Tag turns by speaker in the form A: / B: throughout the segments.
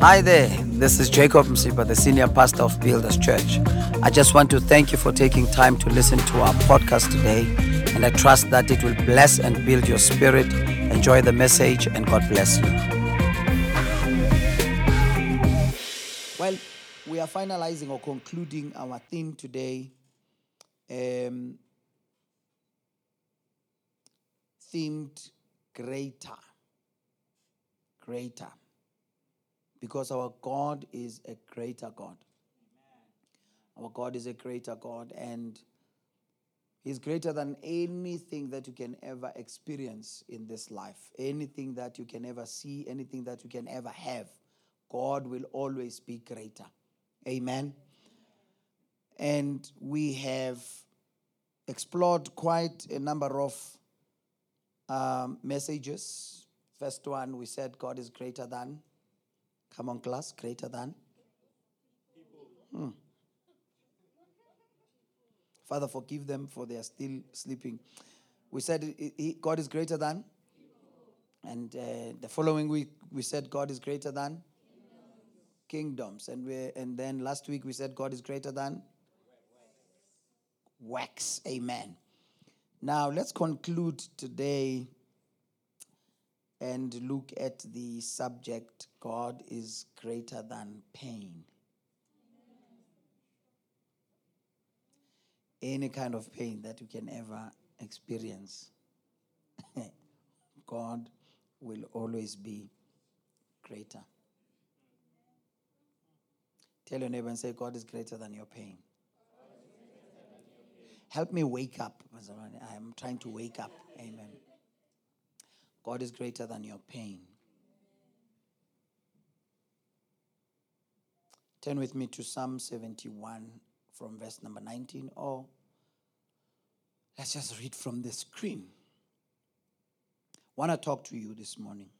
A: Hi there, this is Jacob Msipa, the senior pastor of Builders Church. I just want to thank you for taking time to listen to our podcast today, and I trust that it will bless and build your spirit. Enjoy the message, and God bless you. Well, we are finalizing or concluding our theme today. Um, themed greater. Greater because our God is a greater God. Our God is a greater God, and He's greater than anything that you can ever experience in this life, anything that you can ever see, anything that you can ever have. God will always be greater. Amen. And we have explored quite a number of um, messages. First one, we said God is greater than. Come on, class, greater than. Hmm. Father, forgive them for they are still sleeping. We said God is greater than. And uh, the following week, we said God is greater than kingdoms. And, we, and then last week, we said God is greater than wax. Amen. Now, let's conclude today and look at the subject God is greater than pain. Any kind of pain that you can ever experience, God will always be greater. Tell your neighbor and say, God is greater than your pain. Help me wake up. I'm trying to wake up. Amen. God is greater than your pain. Turn with me to Psalm 71 from verse number 19, or let's just read from the screen. want to talk to you this morning.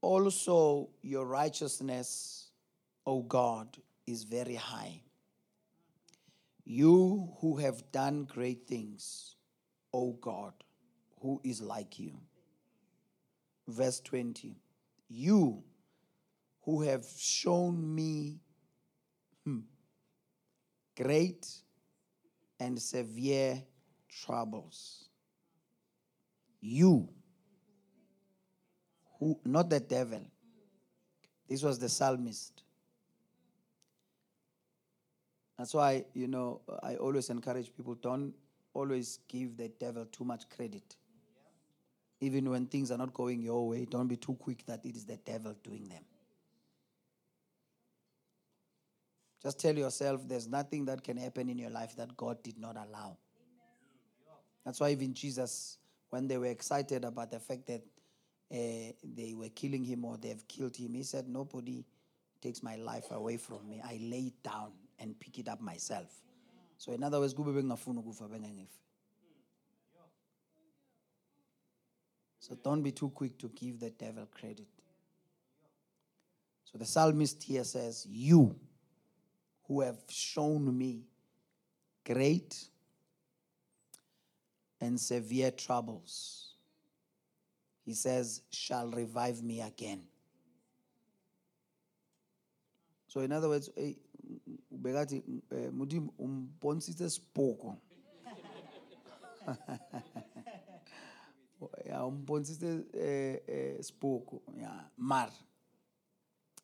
A: Also, your righteousness, O God, is very high. You who have done great things O God, who is like you. Verse 20 You who have shown me hmm, great and severe troubles. You, who, not the devil, this was the psalmist. That's why, you know, I always encourage people don't always give the devil too much credit. Even when things are not going your way, don't be too quick that it is the devil doing them. Just tell yourself there's nothing that can happen in your life that God did not allow. That's why even Jesus, when they were excited about the fact that uh, they were killing him or they've killed him, he said, Nobody takes my life away from me. I lay it down and pick it up myself. So in other words, kube bengafuni ukufa bengangifi. So don't be too quick to give the devil credit. So the psalmist here says, You who have shown me great and severe troubles, he says, shall revive me again. So, in other words, eh, bekathi eh, modimo o mpontshitse sepoko ya o mpontshitse eh, eh, sepoko ya. Mar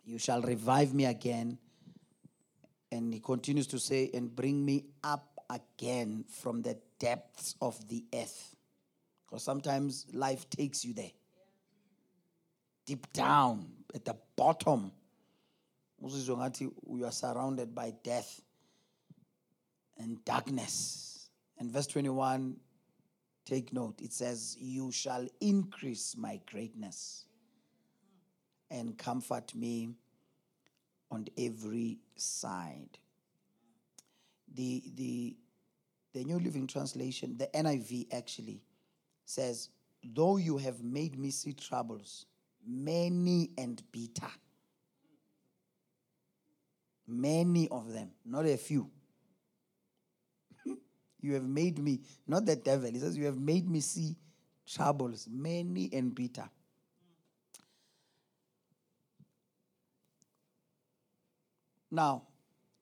A: you shall revive me again. And he continues to say and bring me up again from the depths of the earth. Because sometimes life takes you there. Deep down at the bottom you are surrounded by death and darkness. And verse 21, take note, it says, You shall increase my greatness and comfort me on every side. The, the, the New Living Translation, the NIV actually says, Though you have made me see troubles, many and bitter Many of them, not a few. you have made me, not the devil, he says, You have made me see troubles, many and bitter. Now,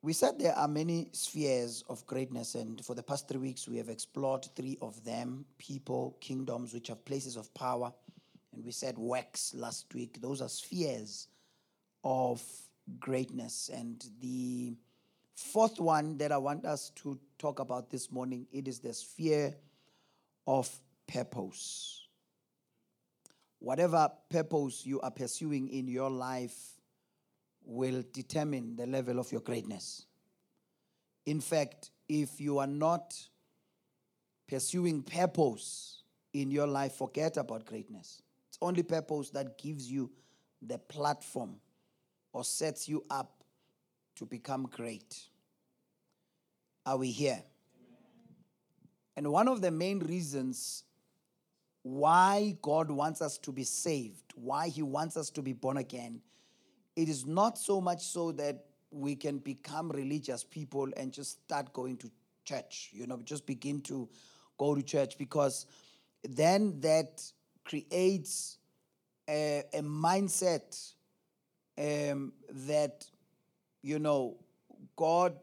A: we said there are many spheres of greatness, and for the past three weeks, we have explored three of them people, kingdoms, which have places of power. And we said works last week. Those are spheres of greatness. And the fourth one that I want us to talk about this morning, it is the sphere of purpose. Whatever purpose you are pursuing in your life will determine the level of your greatness. In fact, if you are not pursuing purpose in your life, forget about greatness. It's only purpose that gives you the platform or sets you up to become great. Are we here? And one of the main reasons why God wants us to be saved, why He wants us to be born again, it is not so much so that we can become religious people and just start going to church, you know, just begin to go to church because then that creates a, a mindset um, that, you know, God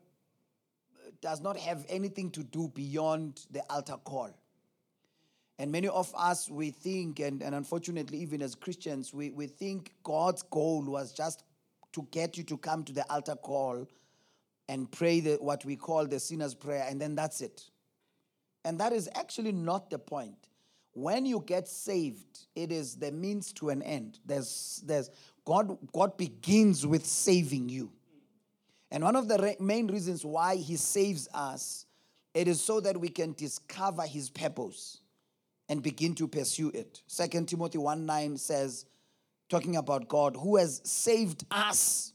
A: does not have anything to do beyond the altar call. And many of us, we think, and, and unfortunately, even as Christians, we, we think God's goal was just to get you to come to the altar call and pray the, what we call the sinner's prayer, and then that's it. And that is actually not the point. When you get saved, it is the means to an end. There's, there's, God, God begins with saving you. And one of the re- main reasons why He saves us, it is so that we can discover His purpose and begin to pursue it. Second Timothy 1 9 says, talking about God, who has saved us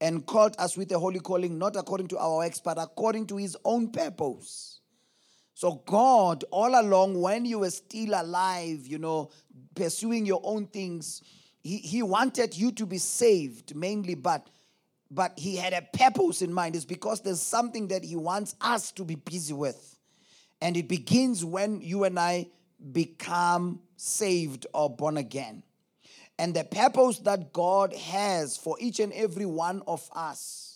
A: and called us with a holy calling, not according to our works, but according to His own purpose so, God, all along, when you were still alive, you know, pursuing your own things, He, he wanted you to be saved mainly, but but He had a purpose in mind. It's because there's something that He wants us to be busy with. And it begins when you and I become saved or born again. And the purpose that God has for each and every one of us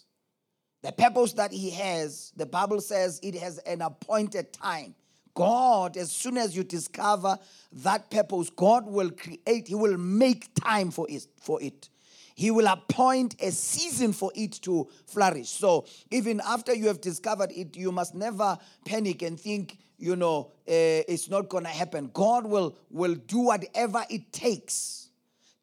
A: the purpose that He has, the Bible says it has an appointed time. God, as soon as you discover that purpose, God will create, He will make time for it. For it. He will appoint a season for it to flourish. So even after you have discovered it, you must never panic and think, you know, uh, it's not going to happen. God will, will do whatever it takes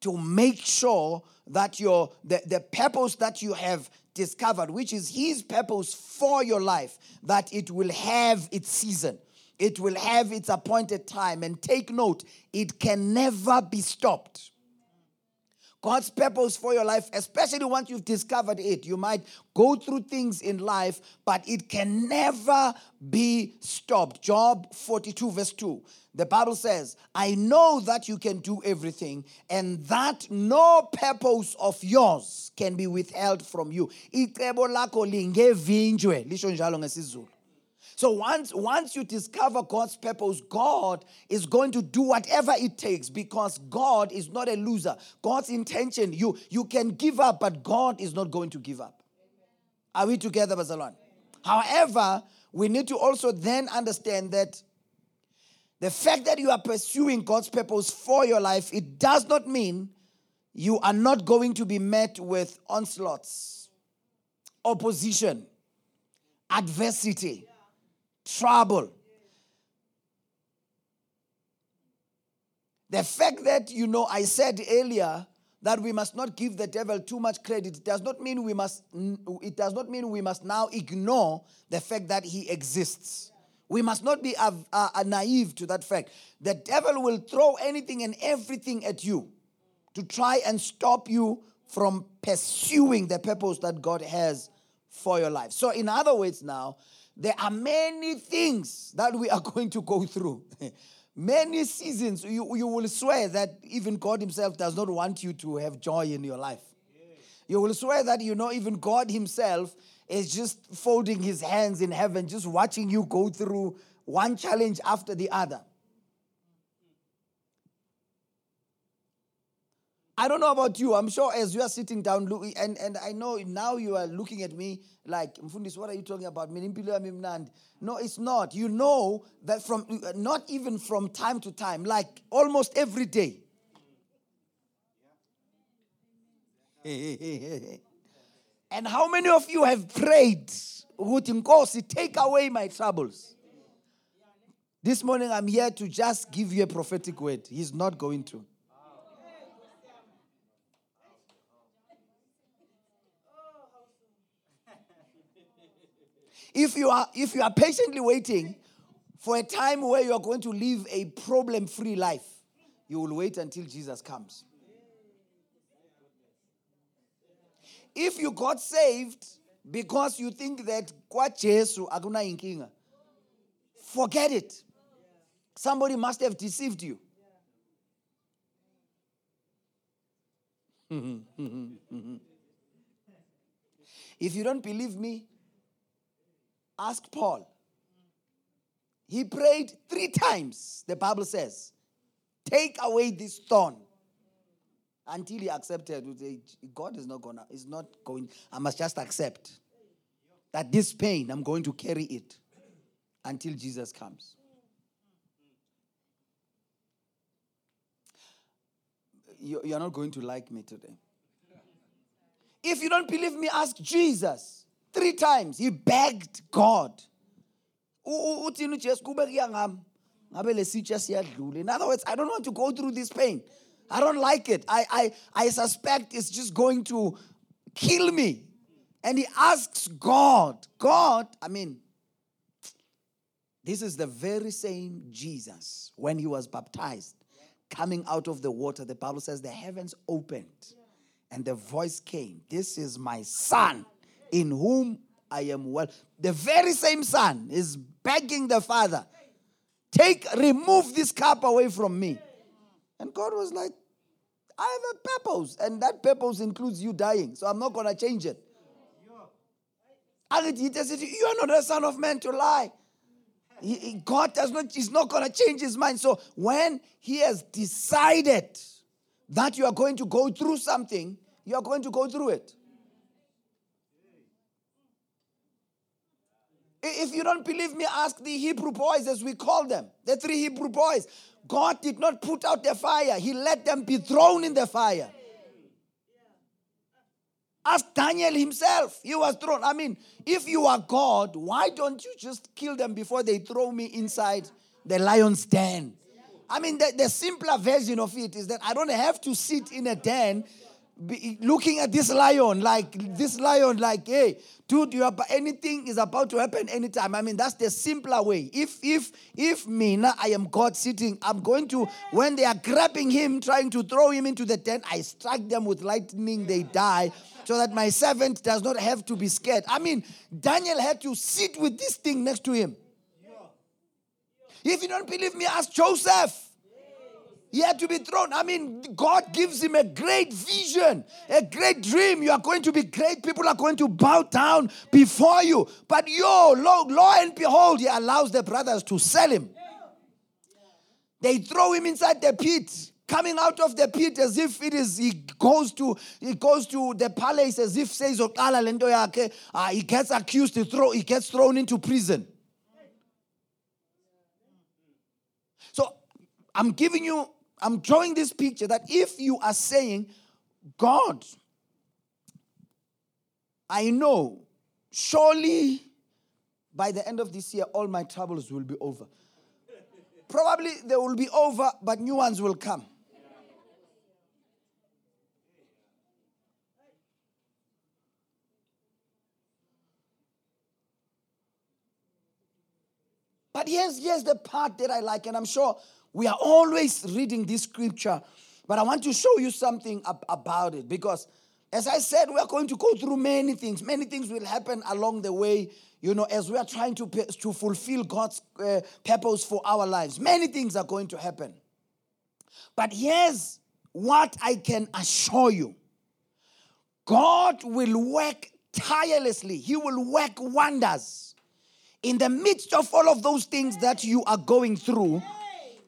A: to make sure that your the, the purpose that you have discovered, which is His purpose for your life, that it will have its season. It will have its appointed time. And take note, it can never be stopped. God's purpose for your life, especially once you've discovered it. You might go through things in life, but it can never be stopped. Job 42, verse 2. The Bible says, I know that you can do everything, and that no purpose of yours can be withheld from you. So once, once you discover God's purpose, God is going to do whatever it takes because God is not a loser. God's intention, you, you can give up, but God is not going to give up. Are we together, Bazalwane? However, we need to also then understand that the fact that you are pursuing God's purpose for your life, it does not mean you are not going to be met with onslaughts, opposition, adversity trouble. The fact that, you know, I said earlier that we must not give the devil too much credit does not mean we must it does not mean we must now ignore the fact that he exists. We must not be uh, uh, naive to that fact. The devil will throw anything and everything at you to try and stop you from pursuing the purpose that god has for your life. So in other words now there are many things that we are going to go through. many seasons. You, you will swear that even God Himself does not want you to have joy in your life. You will swear that you know even God Himself is just folding His hands in heaven, just watching you go through one challenge after the other. I don't know about you. I'm sure as you are sitting down, and, and I know now you are looking at me like, Mfundis, what are you talking about? No, it's not. You know that from, not even from time to time, like almost every day. and how many of you have prayed, Nkosi, take away my troubles? This morning I'm here to just give you a prophetic word. He's not going to. If you are if you are patiently waiting for a time where you are going to live a problem-free life, you will wait until Jesus comes. If you got saved because you think that kwa Jesu akuna inkinga, forget it. Somebody must have deceived you. if you don't believe me, Ask Paul. He prayed three times, the Bible says, take away this thorn. Until he accepted, God is not gonna, is not going, I must just accept that this pain, I'm going to carry it until Jesus comes. You, you're not going to like me today. If you don't believe me, ask Jesus. Three times he begged God. In other words, I don't want to go through this pain. I don't like it. I, I, I suspect it's just going to kill me. And he asks God, God, I mean, this is the very same Jesus when he was baptized, coming out of the water. The Bible says the heavens opened and the voice came This is my son in whom I am well. The very same son is begging the father, take, remove this cup away from me. And God was like, I have a purpose, and that purpose includes you dying, so I'm not going to change it. And said, You are not a son of man to lie. He, he, God does not, he's not going to change his mind. So when he has decided that you are going to go through something, you are going to go through it. If you don't believe me, ask the Hebrew boys, as we call them, the three Hebrew boys. God did not put out the fire, He let them be thrown in the fire. Ask Daniel himself. He was thrown. I mean, if you are God, why don't you just kill them before they throw me inside the lion's den? I mean, the, the simpler version of it is that I don't have to sit in a den be looking at this lion like this lion like hey dude you are anything is about to happen anytime. I mean that's the simpler way. If if if me now i am god sitting i'm going to when they are grabbing him trying to throw him into the tent i strike them with lightning they die so that my servant does not have to be scared. I mean daniel had to sit with this thing next to him. If you don't believe me ask joseph he had to be thrown. I mean, God gives him a great vision, a great dream. You are going to be great. People are going to bow down before you. But yo, lo, lo and behold, he allows the brothers to sell him. They throw him inside the pit, coming out of the pit as if it is he goes to he goes to the palace as if says. Uh, he gets accused, he throw he gets thrown into prison. So I'm giving you I'm drawing this picture that if you are saying, God, I know, surely by the end of this year, all my troubles will be over. Probably they will be over, but new ones will come. But here's, here's the part that I like, and I'm sure we are always reading this scripture, but I want to show you something ab- about it because, as I said, we are going to go through many things. Many things will happen along the way, you know, as we are trying to, to fulfill God's uh, purpose for our lives. Many things are going to happen. But here's what I can assure you God will work tirelessly, He will work wonders. In the midst of all of those things that you are going through,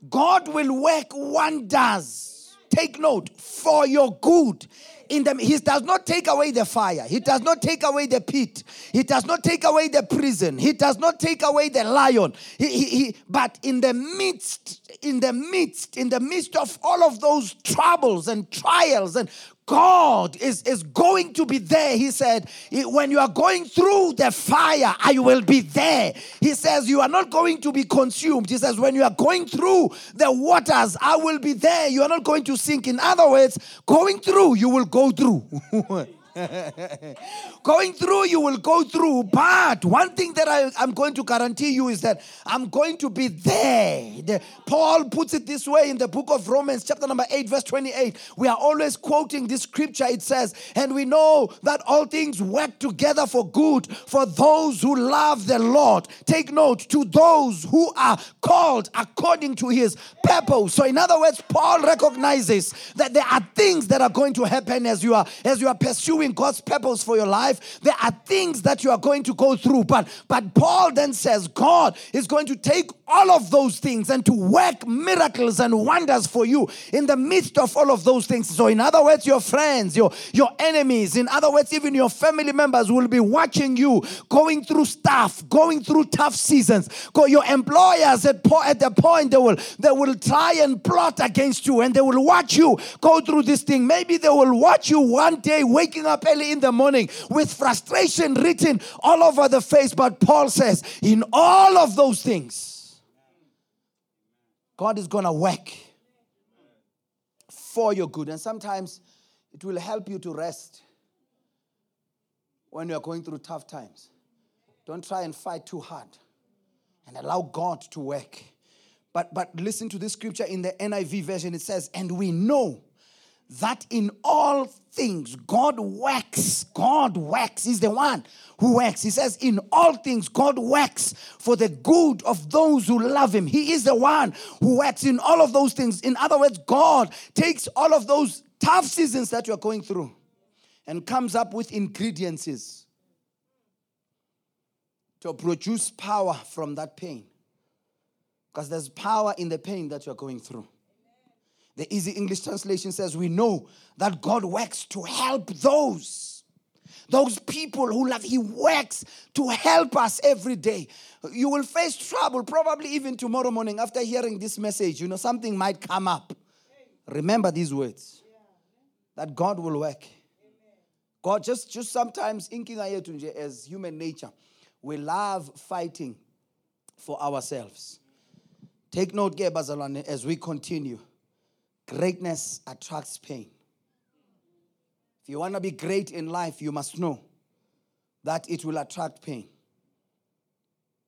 A: God will work wonders. take note, for your good. In the, he does not take away the fire. He does not take away the pit. He does not take away the prison. He does not take away the lion. He, he, he, but in the midst, in the midst, in the midst of all of those troubles and trials and God is, is going to be there. He said, When you are going through the fire, I will be there. He says, You are not going to be consumed. He says, When you are going through the waters, I will be there. You are not going to sink. In other words, going through, you will go through. going through, you will go through. But one thing that I, am going to guarantee you is that I'm going to be there. The, Paul puts it this way in the book of Romans, chapter number 8, verse 28. We are always quoting this scripture. It says, And we know that all things work together for good for those who love the Lord. Take note, to those who are called according to his purpose. So, in other words, Paul recognizes that there are things that are going to happen as you are as you are pursuing pursuing God's purpose for your life, there are things that you are going to go through. But, but Paul then says God is going to take all of those things and to work miracles and wonders for you in the midst of all of those things. So, in other words, your friends, your, your enemies, in other words, even your family members will be watching you going through stuff, going through tough seasons. Your employers at, po- at the point they will they will try and plot against you and they will watch you go through this thing. Maybe they will watch you one day waking up early in the morning with frustration written all over the face. But Paul says, in all of those things, God is going to work for your good. And sometimes it will help you to rest when you are going through tough times. Don't try and fight too hard and allow God to work. But, but listen to this scripture in the NIV version. It says, And we know that in all things God works. God works. He's the one who works. He says, In all things, God works for the good of those who love Him. He is the one who works in all of those things. In other words, God takes all of those tough seasons that you're going through and comes up with ingredients to produce power from that pain. Because there's power in the pain that you're going through. The easy English translation says, We know that God works to help those. Those people who love, He works to help us every day. You will face trouble, probably even tomorrow morning after hearing this message. You know, something might come up. Remember these words that God will work. God just, just sometimes, as human nature, we love fighting for ourselves. Take note, Bazalwane, as we continue. Greatness attracts pain. If you want to be great in life, you must know that it will attract pain.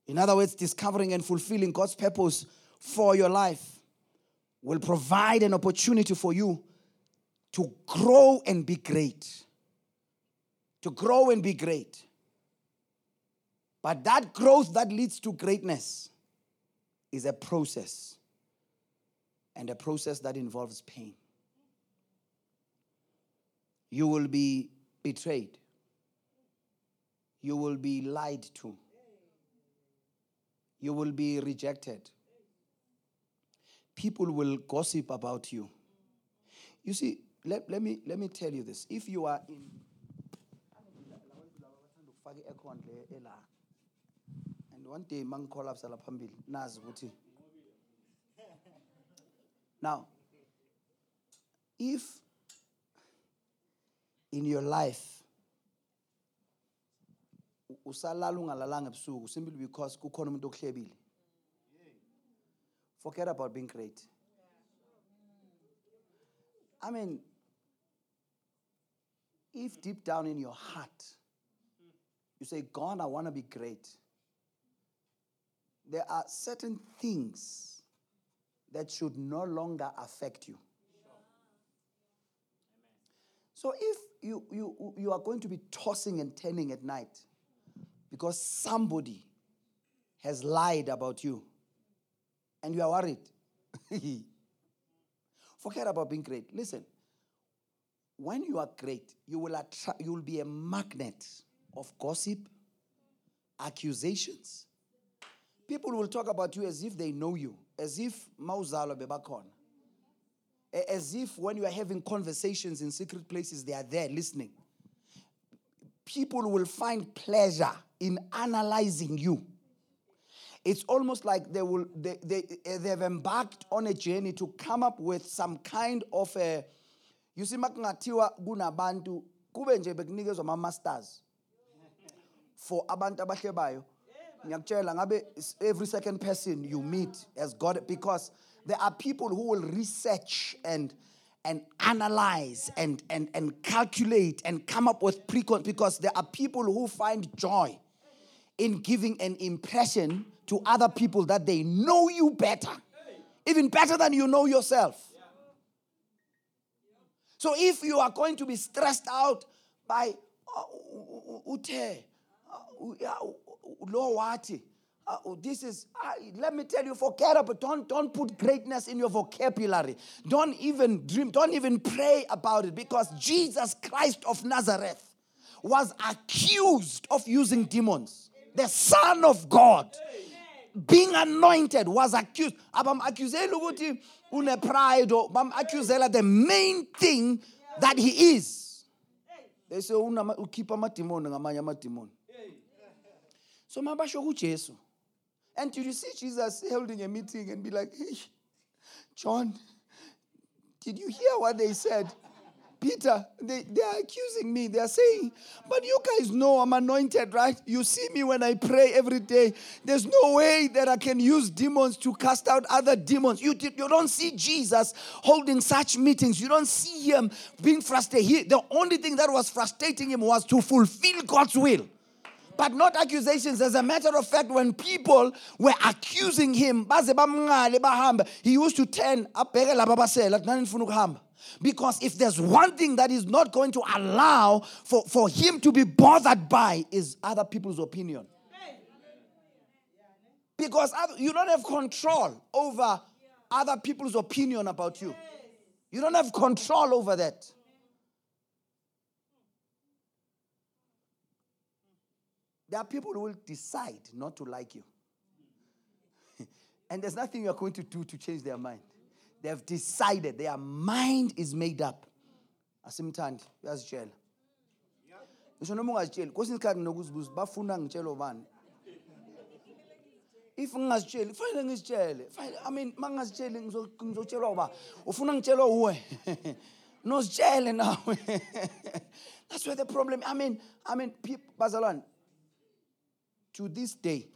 A: In other words, discovering and fulfilling God's purpose for your life will provide an opportunity for you to grow and be great. To grow and be great. But that growth that leads to greatness is a process and a process that involves pain. You will be betrayed. You will be lied to. You will be rejected. People will gossip about you. You see, let, let, me, let me tell you this. If you are in. And one day, man collapse now, if in your life usalala ungalalanga simply because kukhona umuntu okuhlebile forget about being great. I mean if deep down in your heart you say god i want to be great there are certain things that should no longer affect you. So if you, you, you are going to be tossing and turning at night because somebody has lied about you and you are worried, forget about being great. Listen, when you are great, you will, attract, you will be a magnet of gossip, accusations. People will talk about you as if they know you as if mawuzalwa bebakhona As if when you are having conversations in secret places, they are there listening. People will find pleasure in analyzing you. It's almost like they will they, they they've embarked on a journey to come up with some kind of a you see makungathiwa kunabantu kube nje bekunikezwa ama masters for abantu abahlebayo every second person you meet has got it because there are people who will research and and analyze and and and calculate and come up with precon because there are people who find joy in giving an impression to other people that they know you better even better than you know yourself. So if you are going to be stressed out by u- u- uh, uh, uh, this is uh, let me tell you forget about don't don't put greatness in your vocabulary. Don't even dream don't even pray about it because jesus christ of nazareth was accused of using demons. The son of god being anointed was accused. Abam-accuseli ukuthi une-pride or bam-accusela the main thing that he is. Bese unama- ukhipha amadimoni ngamanye amadimoni so kujesu and did you see jesus holding a meeting and be like hey, john did you hear what they said Peter, they, they are accusing me. They are saying, but you guys know I'm anointed, right? You see me when I pray every day. There's no way that I can use demons to cast out other demons. You, you don't see Jesus holding such meetings. You don't see him being frustrated. He, the only thing that was frustrating him was to fulfill God's will. But not accusations. As a matter of fact, when people were accusing him, he used to turn? Because if there's one thing that is not going to allow for, for him to be bothered by is other people's opinion. Because you don't have control over other people's opinion about you. You don't have control over that. There are people who will decide not to like you. and there's nothing you're going to do to change their mind. They have decided, their mind is made up. Asimthandi, uyazitshela. Ngisho noma ungazitsheli, kwesinye isikhathi nginokuzibuza bafuna ngitshele ubani. If ngingazitsheli, kufanele ngizitshele. Fanele- I mean, ngizo- ngizotshelwa uba ufuna ngitshelwa uwe. Nozitshele nawe. That's where the problem. I mean, I mean, people, bazalwane, to this day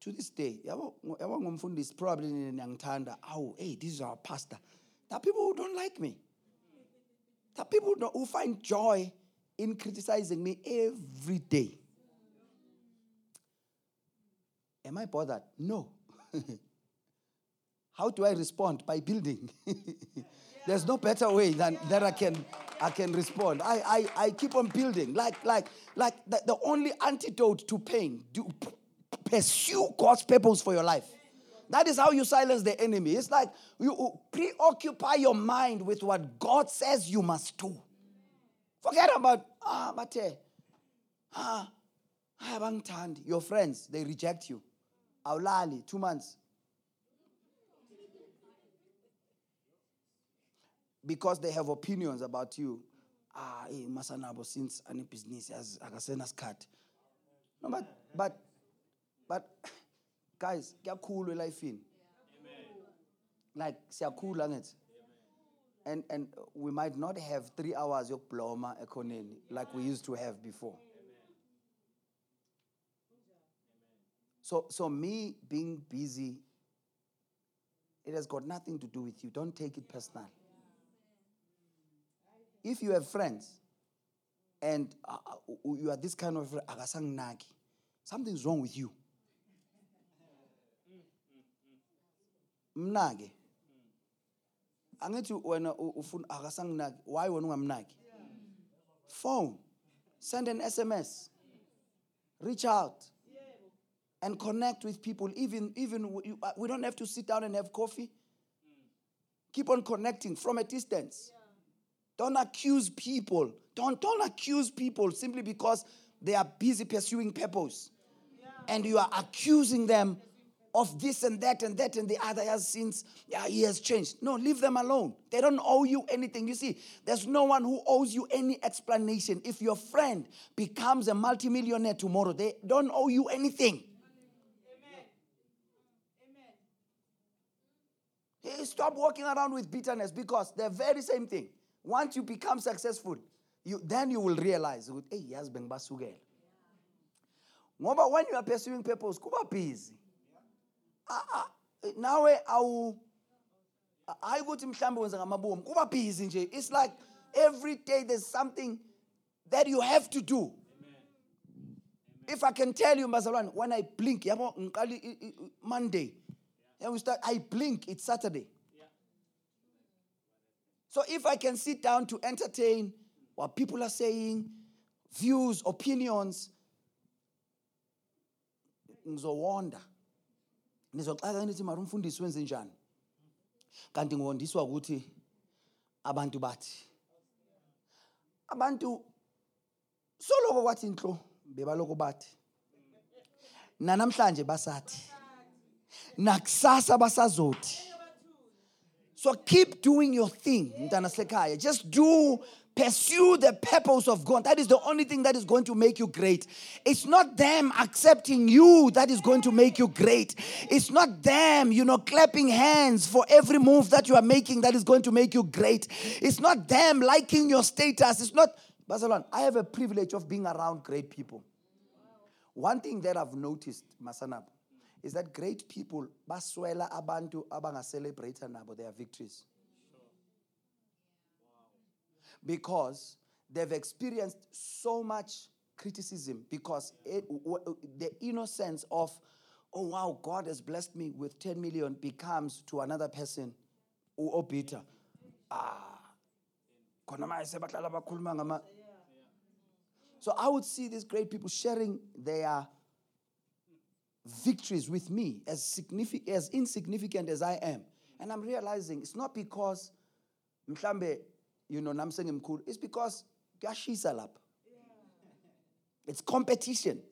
A: to this day yabo yabo ngumfundisi probably niyangithanda. Awu hey this is our pastor. There are people who don't like me. There are people who find joy in criticizing me every day. Am i bothered? No. How do i respond? By building there's no better way than that i can i can respond. I i, I keep on building. Like like like the, the only antidote to pain do p- pursue god's purpose for your life. That is how you silence the enemy. It's like you preoccupy your mind with what god says you must do. Forget about ah mate. ah hayi bangithandi. Your friends they reject you. Awulali two months because they have opinions about you. Ah hey masanabo since anebhizinisi akasenasikhathi no but but but guys kuyakhulu elifini like siyakhula ngithi and and we might not have 3 hours of yokubloma ekhoneni like we used to have before. So so me being busy it has got nothing to do with you. Don't take it personal if you have friends and uh, uh, you are this kind of agasang nagi, something's wrong with you. Mnake. Angithi wena u- ufuna akasanginaki why wena ungamnaki? Phone. Send an sms reach out and connect with people. Even even uh, we don't have to sit down and have coffee. Keep on connecting from a distance don't accuse people. Don't, don't accuse people simply because they are busy pursuing purpose. And you are accusing them of this and that and that and the other has since yeah, he has changed. No, leave them alone. They don't owe you anything. You see, there's no one who owes you any explanation. If your friend becomes a multimillionaire tomorrow, they don't owe you anything. Amen. Amen. Hey, stop walking around with bitterness because they're very same thing. Once you become successful, you, then you will realize, hey, yes, basukela. Ngoba when you are pursuing purpose, kuba busy. Nawe awu hayi ukuthi mhlambe wenza ngamabomu kuba busy nje it's like every day there's something that you have to do if i can tell you bazalwane when i blink monday and we start i blink it's saturday so if i can sit down to entertain what people are saying views opinions ngizowonda. Nizoxaka nithi mara umfundisi wenze njani? Kanti ngiwondiswa ukuthi abantu bathi abantu soloko kwathi inhlo bebaloko bathi nanamhlanje basathi nakusasa basazothi. So keep doing your thing just do Pursue the purpose of God. That is the only thing that is going to make you great. It's not them accepting you that is going to make you great. It's not them, you know, clapping hands for every move that you are making that is going to make you great. It's not them liking your status. It's not. Bazalwane, I have a privilege of being around great people. One thing that I've noticed, Masanab, is that great people baswela abantu abanga celebrate nabo their victories because they've experienced so much criticism because it, the innocence of, oh wow, God has blessed me with 10 million becomes to another person, oh, bitter. Ah. So I would see these great people sharing their victories with me as significant as insignificant as I am. And I'm realizing it's not because mhlambe you know nami sengimkhulu it's because kuyashisa lapha it's competition.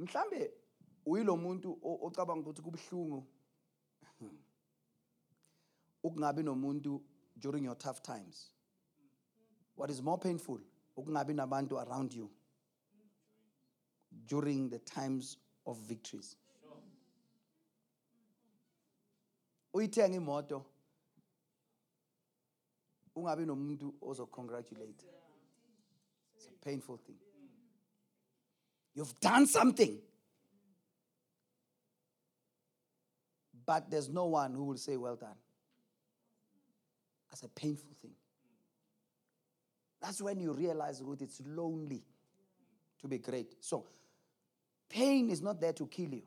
A: Mhlambe uyilo muntu ocabanga ukuthi kubuhlungu. Ukungabi nomuntu during your tough times. What is more painful? Ukungabi nabantu around you during the times of victories. Uyithenga imoto ungabi nomuntu ozocongratulate. It's a painful thing. You've done something. But there's no one who will say well done. That's a painful thing. That's when you realize that it's lonely to be great. So pain is not there to kill you.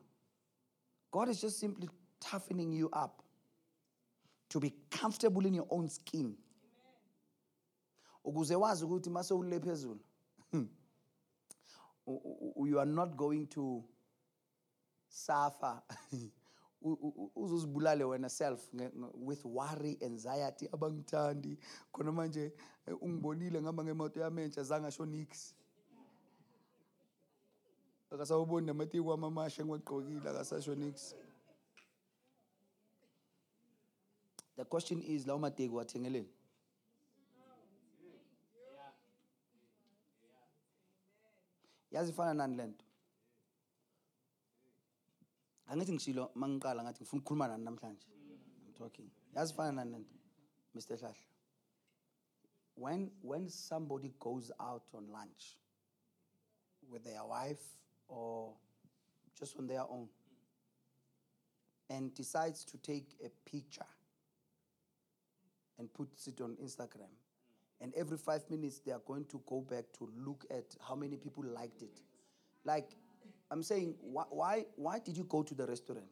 A: God is just simply toughening you up to be comfortable in your own skin. Ukuze wazi ukuthi mase ulile phezulu you are not going to suffer. Uzuzibulale wena self with worry anxiety abangithandi. Khona manje eh, ungibonile ngihamba ngemoto yami entsha zangasho nix akasawuboni engiwagqokile akasasho the question is lawo mateki wathengeleni yazi ifana nani le nto? Angithi ngishilo mangiqala ngathi ngifuna ukukhuluma nani namhlanje? I'm talking. Yazi ifana nani le nto mr hlahla? When when somebody goes out on lunch with their wife or just on their own and decides to take a picture and puts it on Instagram and every five minutes they are going to go back to look at how many people liked it. Like, I'm saying, why, why, why did you go to the restaurant?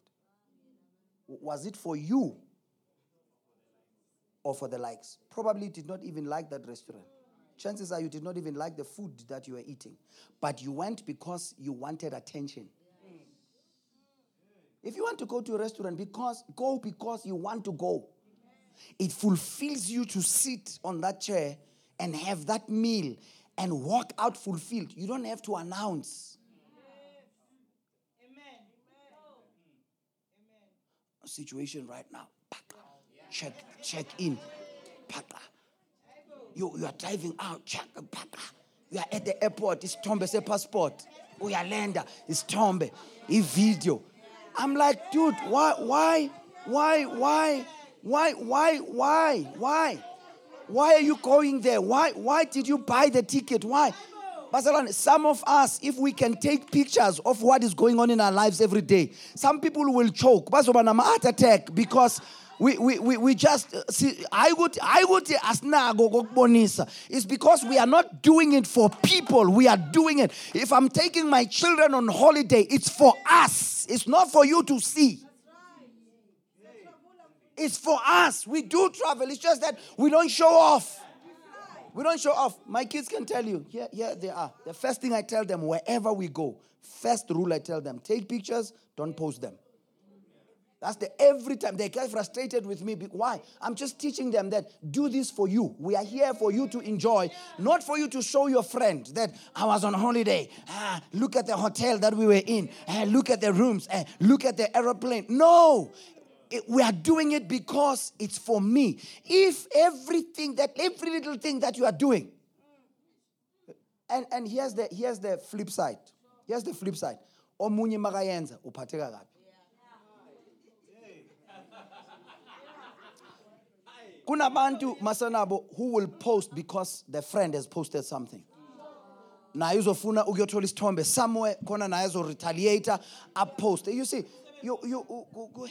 A: Was it for you or for the likes? Probably did not even like that restaurant. Chances are you did not even like the food that you were eating. But you went because you wanted attention. If you want to go to a restaurant, because go because you want to go. It fulfills you to sit on that chair and have that meal and walk out fulfilled. You don't have to announce. Situation right now. Check check in. You, you are driving out. You are at the airport. It's Tombe, say passport. Uyalenda. It's Tombe. It's video. I'm like, dude, why, why, why, why, why, why, why, why? Why are you going there? Why, why did you buy the ticket? Why? Bazalwane, some of us, if we can take pictures of what is going on in our lives every day, some people will choke. Heart attack because we, we, we, we just uh, see I would I would kokubonisa. It's because we are not doing it for people. We are doing it. If I'm taking my children on holiday, it's for us. It's not for you to see. It's for us. We do travel. It's just that we don't show off. We don't show off. My kids can tell you. Yeah, yeah, they are. The first thing I tell them wherever we go, first rule I tell them take pictures, don't post them. That's the every time they get frustrated with me. Why? I'm just teaching them that do this for you. We are here for you to enjoy, not for you to show your friend that I was on holiday. Ah, look at the hotel that we were in. Ah, look at the rooms. Ah, look at the aeroplane. No, it, we are doing it because it's for me. If everything that every little thing that you are doing, and and here's the here's the flip side. Here's the flip side. Omunye makayenza uphatheka kabi. Kunabantu masanabo who will post because their friend has posted something. Naye uzofuna ukuyothola isithombe somewhere khona naye azoretaliata aposte you see you, you, you,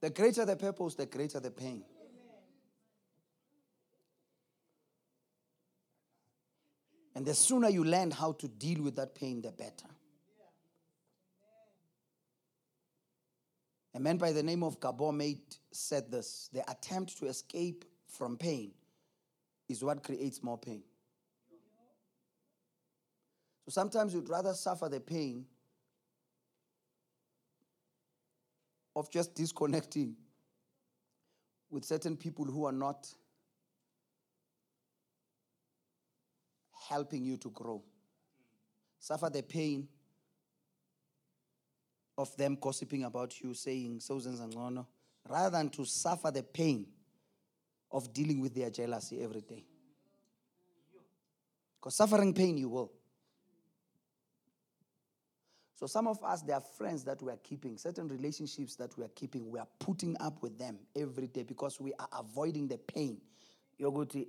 A: The greater the purpose, the greater the pain. And the sooner you learn how to deal with that pain, the better. A man by the name of Gabor Mate said this the attempt to escape from pain is what creates more pain. So sometimes you'd rather suffer the pain of just disconnecting with certain people who are not helping you to grow. Suffer the pain of them gossiping about you, saying so and no, rather than to suffer the pain of dealing with their jealousy every day. Because suffering pain you will. So some of us, there are friends that we are keeping, certain relationships that we are keeping, we are putting up with them every day because we are avoiding the pain. You're going to,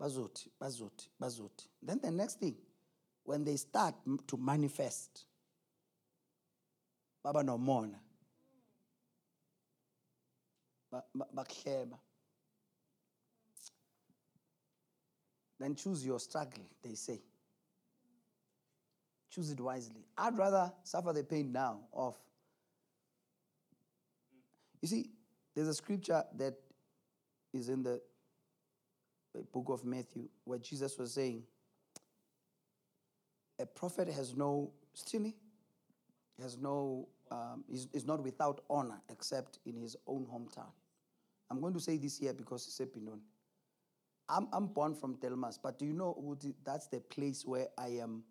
A: bazoti, bazoti, bazoti. Then the next thing, when they start to manifest, baba no mona, then choose your struggle, they say. Choose it wisely. I'd rather suffer the pain now of. You see, there's a scripture that is in the book of Matthew where Jesus was saying, A prophet has no still has no um, is, is not without honor except in his own hometown. I'm going to say this here because it's a Pinon. I'm, I'm born from Delmas, but do you know that's the place where I am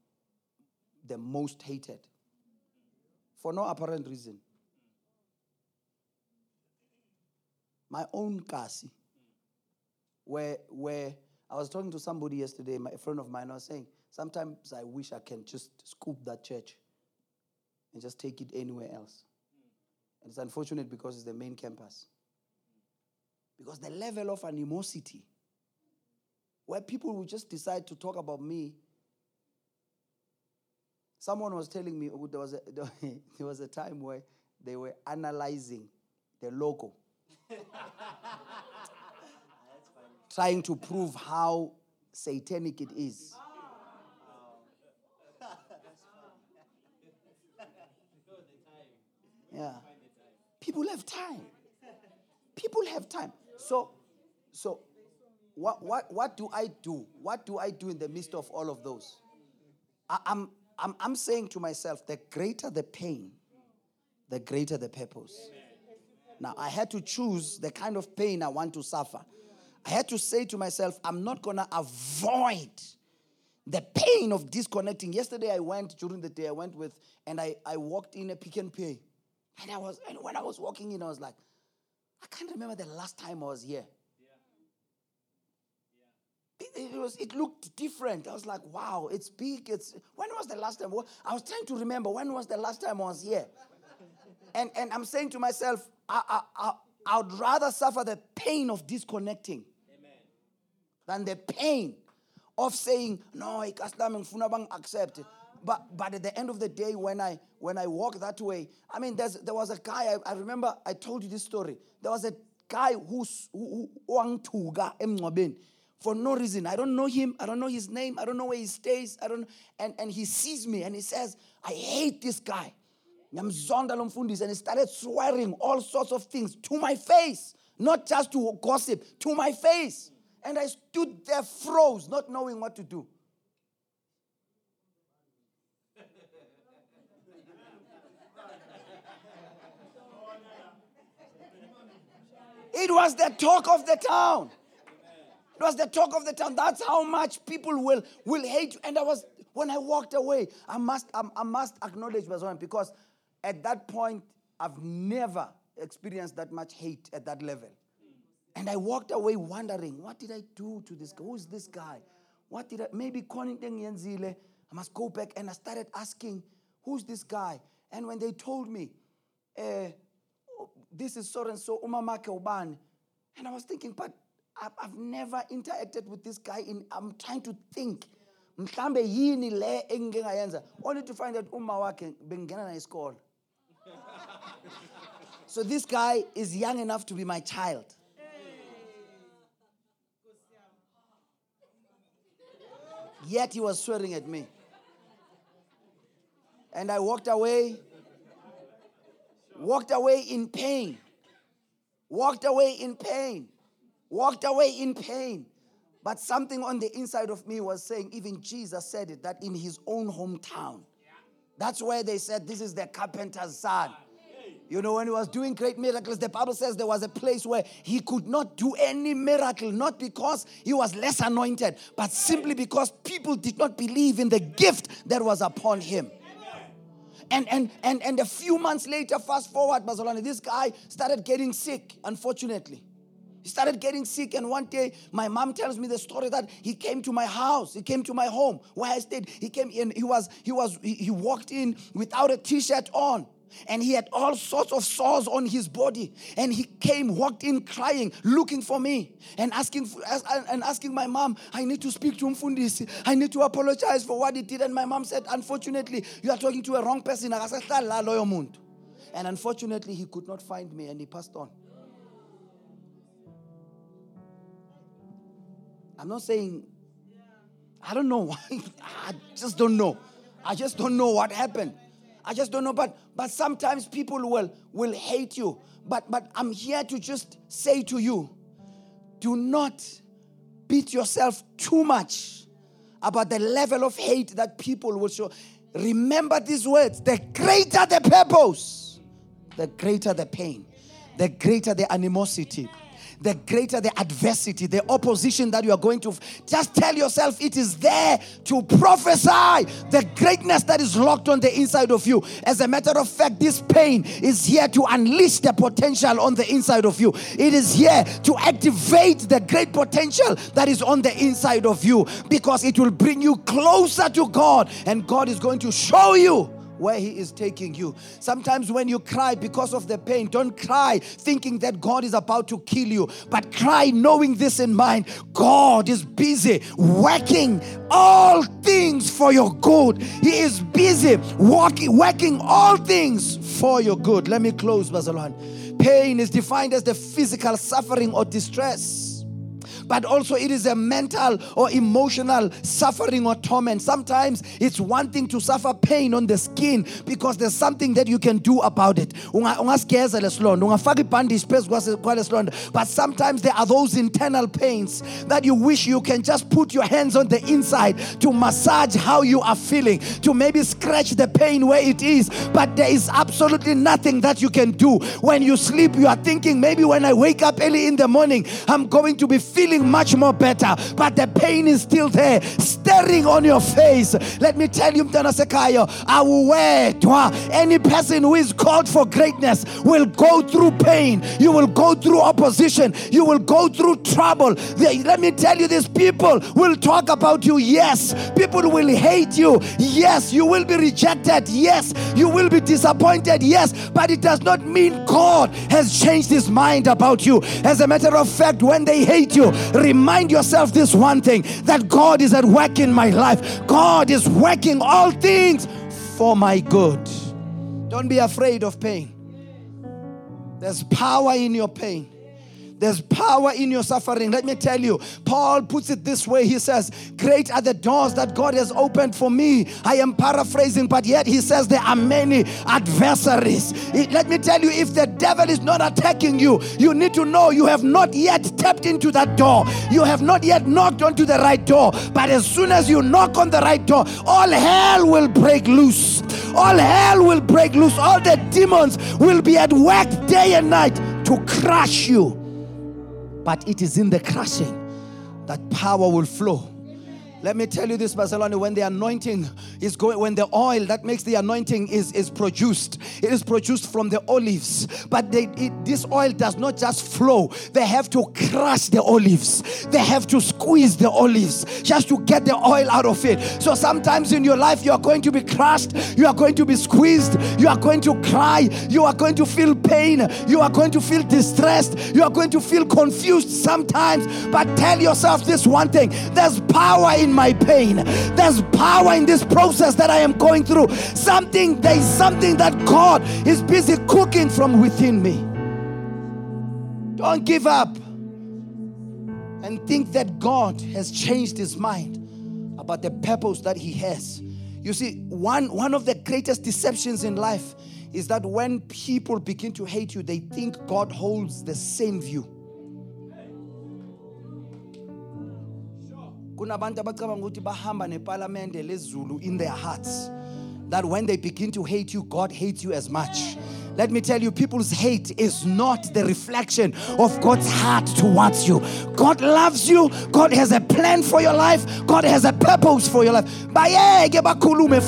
A: the most hated for no apparent reason. My own kasi, where, where I was talking to somebody yesterday, my, a friend of mine, I was saying, sometimes I wish I can just scoop that church and just take it anywhere else. And it's unfortunate because it's the main campus. Because the level of animosity, where people will just decide to talk about me Someone was telling me oh, there was a, there was a time where they were analyzing the logo, trying to prove how satanic it is. Yeah. People have time. People have time. So, so what, what, what do I do? What do I do in the midst of all of those? I, I'm, I'm, I'm saying to myself, the greater the pain, the greater the purpose. Now, I had to choose the kind of pain I want to suffer. I had to say to myself, I'm not going to avoid the pain of disconnecting. Yesterday, I went during the day, I went with, and I, I walked in a Pick n Pay. And I was, and when I was walking in, I was like, I can't remember the last time I was here. It, it, was, it looked different. I was like, wow, it's big. It's when was the last time? I was trying to remember when was the last time I was here. And, and I'm saying to myself, I, I, I, I would rather suffer the pain of disconnecting. Than the pain of saying, no, I can't accept it. But, but at the end of the day, when I when I walk that way, I mean, there's, there was a guy, I, I remember I told you this story. There was a guy who's who, who, for no reason. I don't know him. I don't know his name. I don't know where he stays. I don't and, and he sees me and he says, I hate this guy. And he started swearing all sorts of things to my face, not just to gossip, to my face. And I stood there froze, not knowing what to do. It was the talk of the town. It was the talk of the town. That's how much people will, will hate you. And I was, when I walked away, I must, I, I must acknowledge Bazalwane because at that point, I've never experienced that much hate at that level. And I walked away wondering, what did I do to this guy? Who is this guy? What did I, maybe Koningdeng Yenzile, I must go back. And I started asking, who's this guy? And when they told me, uh, this is so and so, Umamake Oban, and I was thinking, but I've, never interacted with this guy. In, I'm trying to think. yini le only to find out uma wakhe naye isikolo so this guy is young enough to be my child Yet he was swearing at me. And I walked away, walked away in pain, walked away in pain, walked away in pain. But something on the inside of me was saying, even Jesus said it, that in his own hometown. That's where they said, This is the carpenter's son. You know, when he was doing great miracles, the Bible says there was a place where he could not do any miracle, not because he was less anointed, but simply because people did not believe in the gift that was upon him. And, and, and, and a few months later, fast forward, Bazalwane, this guy started getting sick, unfortunately. He started getting sick, and one day my mom tells me the story that he came to my house, he came to my home where I stayed. He came in, he was, he was, he walked in without a t-shirt on and he had all sorts of sores on his body. And he came walked in crying looking for me and asking and asking my mom i need to speak to mfundisi i need to apologize for what he did. And my mom said unfortunately you are talking to a wrong person. And unfortunately he could not find me and he passed on. I'm not saying i don't know why. I just don't know. I just don't know what happened I just don't know. But but sometimes people will will hate you. But but I'm here to just say to you, do not beat yourself too much about the level of hate that people will show. Remember these words: the greater the purpose, the greater the pain, the greater the animosity the greater the adversity, the opposition that you are going to. Just tell yourself it is there to prophesy the greatness that is locked on the inside of you. As a matter of fact, this pain is here to unleash the potential on the inside of you. It is here to activate the great potential that is on the inside of you because it will bring you closer to God and God is going to show you where He is taking you. Sometimes when you cry because of the pain, don't cry thinking that God is about to kill you, but cry knowing this in mind God is busy working all things for your good. He is busy working, working all things for your good. Let me close, Bazalwane. Pain is defined as the physical suffering or distress but also it is a mental or emotional suffering or torment. Sometimes it's one thing to suffer pain on the skin because there's something that you can do about it. But sometimes there are those internal pains that you wish you can just put your hands on the inside to massage how you are feeling, to maybe scratch the pain where it is. But there is absolutely nothing that you can do. When you sleep, you are thinking, maybe when I wake up early in the morning, I'm going to be feeling much more better. But the pain is still there, staring on your face. Let me tell you, Mtana Sekayo, any person who is called for greatness will go through pain. You will go through opposition. You will go through trouble. Let me tell you this people will talk about you. Yes. People will hate you. Yes. You will be rejected. Yes. You will be disappointed. Yes. But it does not mean God has changed his mind about you. As a matter of fact, when they hate you, remind yourself this one thing that God is at work in my life. God is working all things for my good. Don't be afraid of pain. There's power in your pain. There's power in your suffering. Let me tell you, Paul puts it this way. He says, Great are the doors that God has opened for me. I am paraphrasing, but yet he says there are many adversaries. let me tell you, if the devil is not attacking you, you need to know you have not yet tapped into that door. You have not yet knocked onto the right door. But as soon as you knock on the right door, all hell will break loose. All hell will break loose. All the demons will be at work day and night to crush you. But it is in the crushing that power will flow. Let me tell you this, Bazalwane, when the anointing is going, when the oil that makes the anointing is, is produced, it is produced from the olives. But they, it, this oil does not just flow, they have to crush the olives, they have to squeeze the olives just to get the oil out of it. So sometimes in your life, you are going to be crushed, you are going to be squeezed, you are going to cry, you are going to feel pain, you are going to feel distressed, you are going to feel confused sometimes. But tell yourself this one thing. There's power in my pain. There's power in this process that I am going through. Something, there's something that God is busy cooking from within me. Don't give up and think that God has changed his mind about the purpose that he has. You see, one, one of the greatest deceptions in life is that when people begin to hate you, they think God holds the same view. Kunabantu abacabanga ukuthi bahamba nepalamende lezulu in their hearts that when they begin to hate you god hates you as much let me tell you, people's hate is not the reflection of God's heart towards you. God loves you. God has a plan for your life. God has a purpose for your life.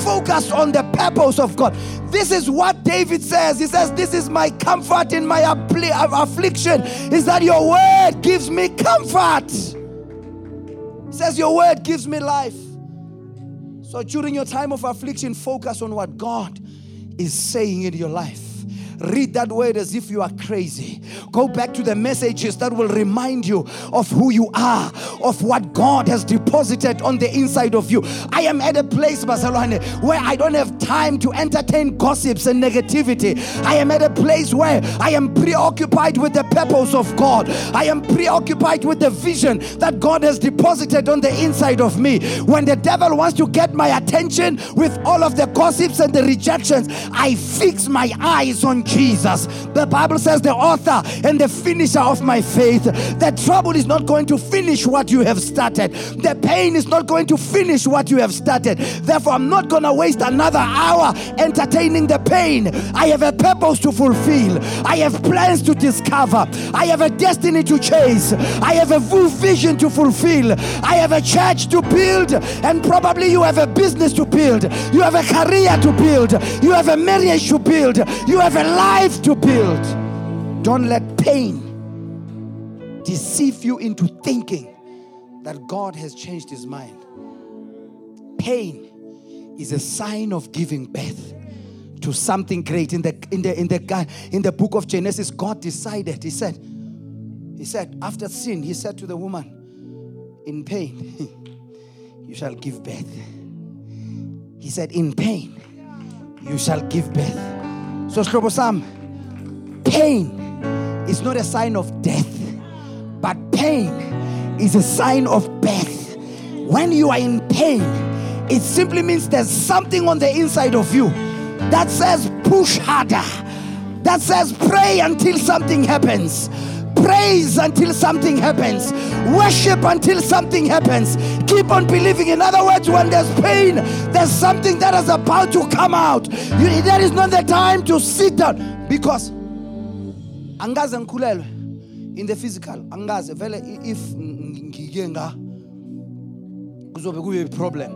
A: Focus on the purpose of God. This is what David says. He says, This is my comfort in my affliction, is that your word gives me comfort says, Your word gives me life. So during your time of affliction, focus on what God is saying in your life. Read that word as if you are crazy. Go back to the messages that will remind you of who you are, of what God has deposited on the inside of you. I am at a place, Bazalwane, where I don't have time to entertain gossips and negativity. I am at a place where I am preoccupied with the purpose of God. I am preoccupied with the vision that God has deposited on the inside of me. When the devil wants to get my attention with all of the gossips and the rejections, I fix my eyes on Jesus. The Bible says, the author and the finisher of my faith. The trouble is not going to finish what you have started, the pain is not going to finish what you have started. Therefore, I'm not going to waste another hour entertaining the pain. I have a purpose to fulfill, I have plans to discover, I have a destiny to chase, I have a vision to fulfill, I have a church to build, and probably you have a business to build, you have a career to build, you have a marriage to build, you have a life to build. Don't let pain deceive you into thinking that God has changed his mind. Pain is a sign of giving birth to something great. In the in the in the in the book of Genesis, God decided. He said, He said, after sin, He said to the woman, In pain, you shall give birth. He said, In pain, you shall give birth. So, Shlobo Sam, pain is not a sign of death, but pain is a sign of birth. When you are in pain, it simply means there's something on the inside of you that says push harder, that says pray until something happens. Praise until something happens. Worship until something happens. Keep on believing. In other words, when there's pain, there's something that is about to come out. You, that is not the time to sit down because angaze ngikhulelwe in the physical angaze vele if ngike nga kuzobe kuye problem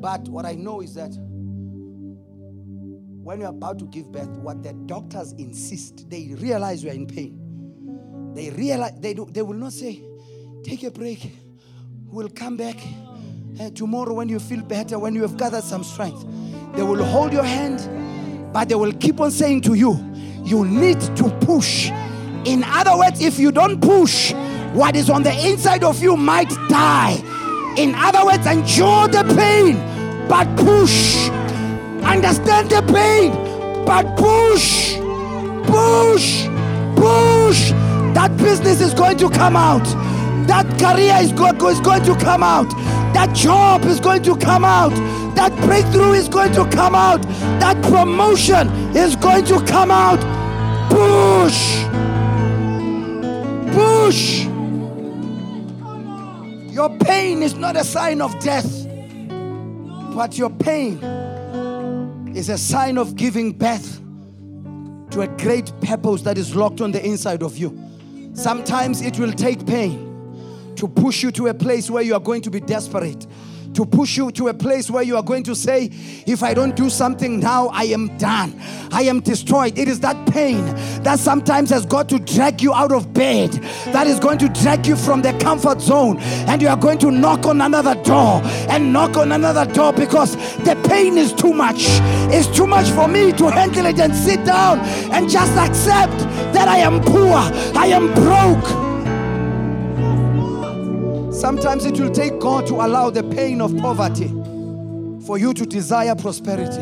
A: but what i know is that when you're about to give birth, what the doctors insist, they realize you're in pain. They realize they do, they will not say, take a break. We'll come back uh, tomorrow when you feel better, when you have gathered some strength. They will hold your hand, but they will keep on saying to you, you need to push. In other words, if you don't push, what is on the inside of you might die. In other words, endure the pain, but push. Understand the pain, but push, push, push. That business is going to come out. That career is, go- is going to come out. That job is going to come out. That breakthrough is going to come out. That promotion is going to come out. Push. Push. Your pain is not a sign of death, but your pain is a sign of giving birth to a great purpose that is locked on the inside of you. Sometimes it will take pain to push you to a place where you are going to be desperate, to push you to a place where you are going to say, If I don't do something now, I am done. I am destroyed. It is that pain that sometimes has got to drag you out of bed, that is going to drag you from the comfort zone, and you are going to knock on another door and knock on another door because the pain is too much. It's too much for me to handle it and sit down and just accept that I am poor, I am broke. Sometimes it will take God to allow the pain of poverty for you to desire prosperity.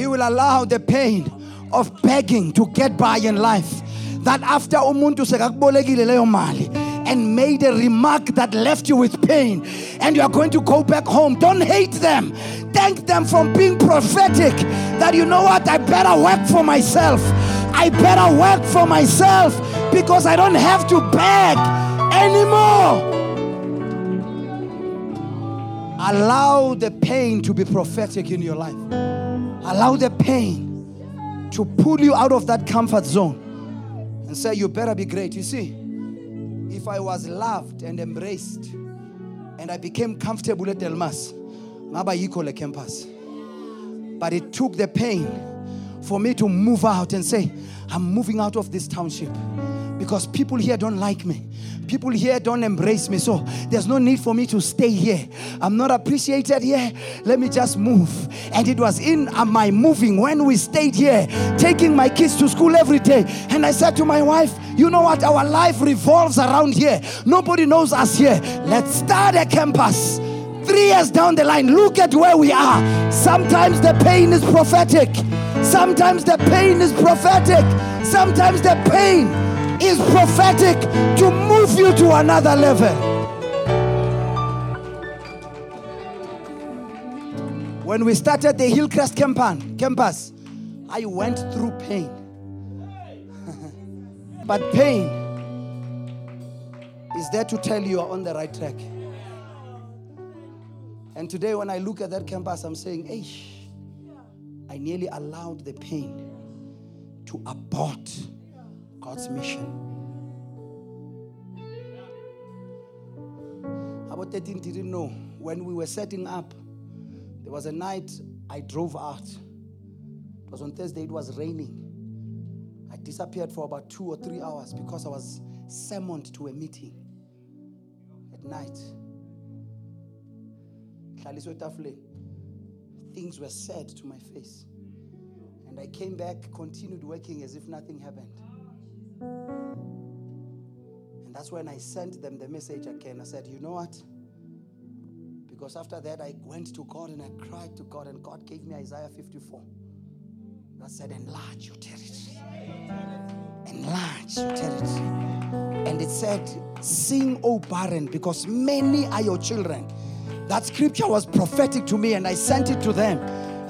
A: He will allow the pain of begging to get by in life. That after umuntu sekakubolekile leyo mali and made a remark that left you with pain and you are going to go back home, don't hate them. Thank them for being prophetic that you know what, I better work for myself. I better work for myself because I don't have to beg anymore. Allow the pain to be prophetic in your life. Allow the pain to pull you out of that comfort zone and say, You better be great. You see, if I was loved and embraced and I became comfortable at Delmas, ngaba yikho le campus. But it took the pain for me to move out and say, I'm moving out of this township because people here don't like me. People here don't embrace me. So there's no need for me to stay here. I'm not appreciated here. Let me just move. And it was in uh, my moving when we stayed here, taking my kids to school every day. And I said to my wife, You know what? Our life revolves around here. Nobody knows us here. Let's start a campus. Three years down the line, look at where we are. Sometimes the pain is prophetic. Sometimes the pain is prophetic. Sometimes the pain is prophetic to move you to another level. When we started the Hillcrest campus, I went through pain. but pain is there to tell you are on the right track. And today, when I look at that campus, I'm saying, hey, I nearly allowed the pain to abort God's mission. About 13 didn't know when we were setting up, there was a night I drove out. It was on Thursday, it was raining. I disappeared for about two or three hours because I was summoned to a meeting at night. Things were said to my face. And I came back, continued working as if nothing happened. And that's when I sent them the message again. I said, You know what? Because after that, I went to God and I cried to God, and God gave me Isaiah 54. That said, Enlarge your territory.
B: enlarge your territory. And it said, Sing, O barren, because many are your children. That scripture was prophetic to me, and I sent it to them.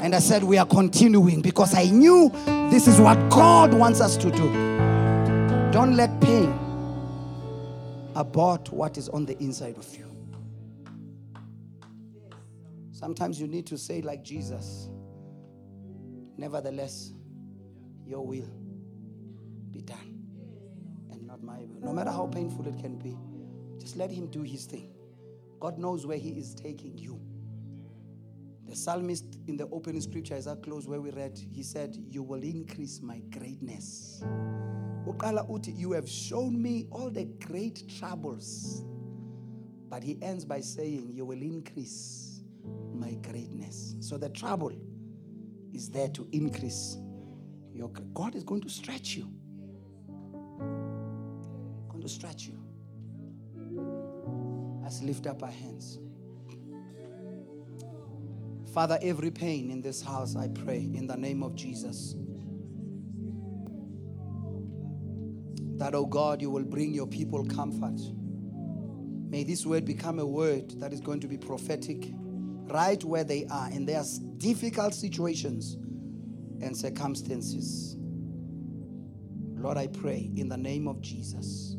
B: And I said, We are continuing because I knew this is what God wants us to do. Don't let pain abort what is on the inside of you. Sometimes you need to say, like Jesus, Nevertheless, your will be done and not my will. No matter how painful it can be, just let Him do His thing. God knows where He is taking you. The psalmist in the opening scripture, as I close where we read, he said, You will increase my greatness. You have shown me all the great troubles. But he ends by saying, You will increase my greatness. So the trouble is there to increase your God is going to stretch you. Going to stretch you. Let's lift up our hands. Father, every pain in this house, I pray in the name of Jesus. That, oh God, you will bring your people comfort. May this word become a word that is going to be prophetic right where they are in their difficult situations and circumstances. Lord, I pray in the name of Jesus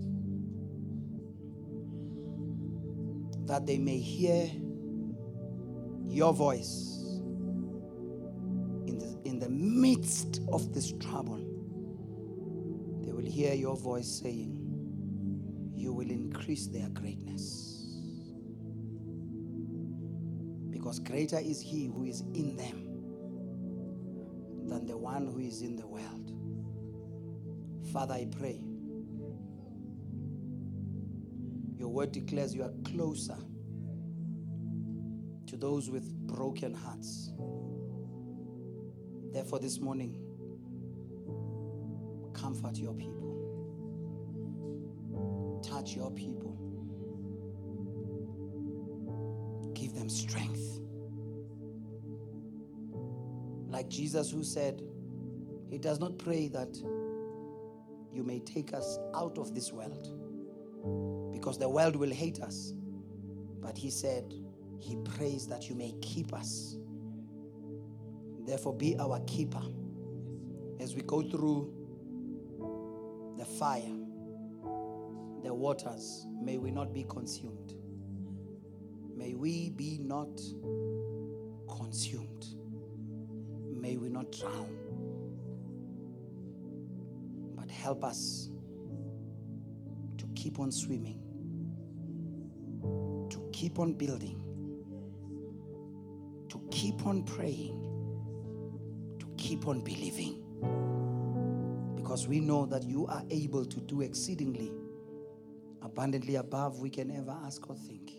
B: that they may hear your voice in the, in the midst of this trouble. Hear your voice saying, You will increase their greatness. Because greater is He who is in them than the one who is in the world. Father, I pray. Your word declares you are closer to those with broken hearts. Therefore, this morning, comfort your people, touch your people, give them strength. Like Jesus, who said, He does not pray that you may take us out of this world because the world will hate us. But He said, He prays that you may keep us. Therefore, be our keeper as we go through fire, the waters. May we not be consumed. May we be not consumed may we not drown. But help us to keep on swimming, to keep on building, to keep on praying, to keep on believing. Because we know that you are able to do exceedingly, abundantly above we can ever ask or think.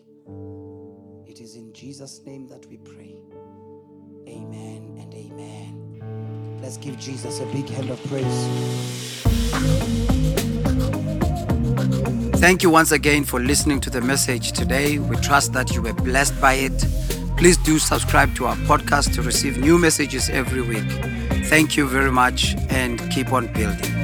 B: It is in Jesus' name that we pray. Amen and amen. Let's give Jesus a big hand of praise.
A: Thank you once again for listening to the message today. We trust that you were blessed by it. Please do subscribe to our podcast to receive new messages every week. Thank you very much and keep on building.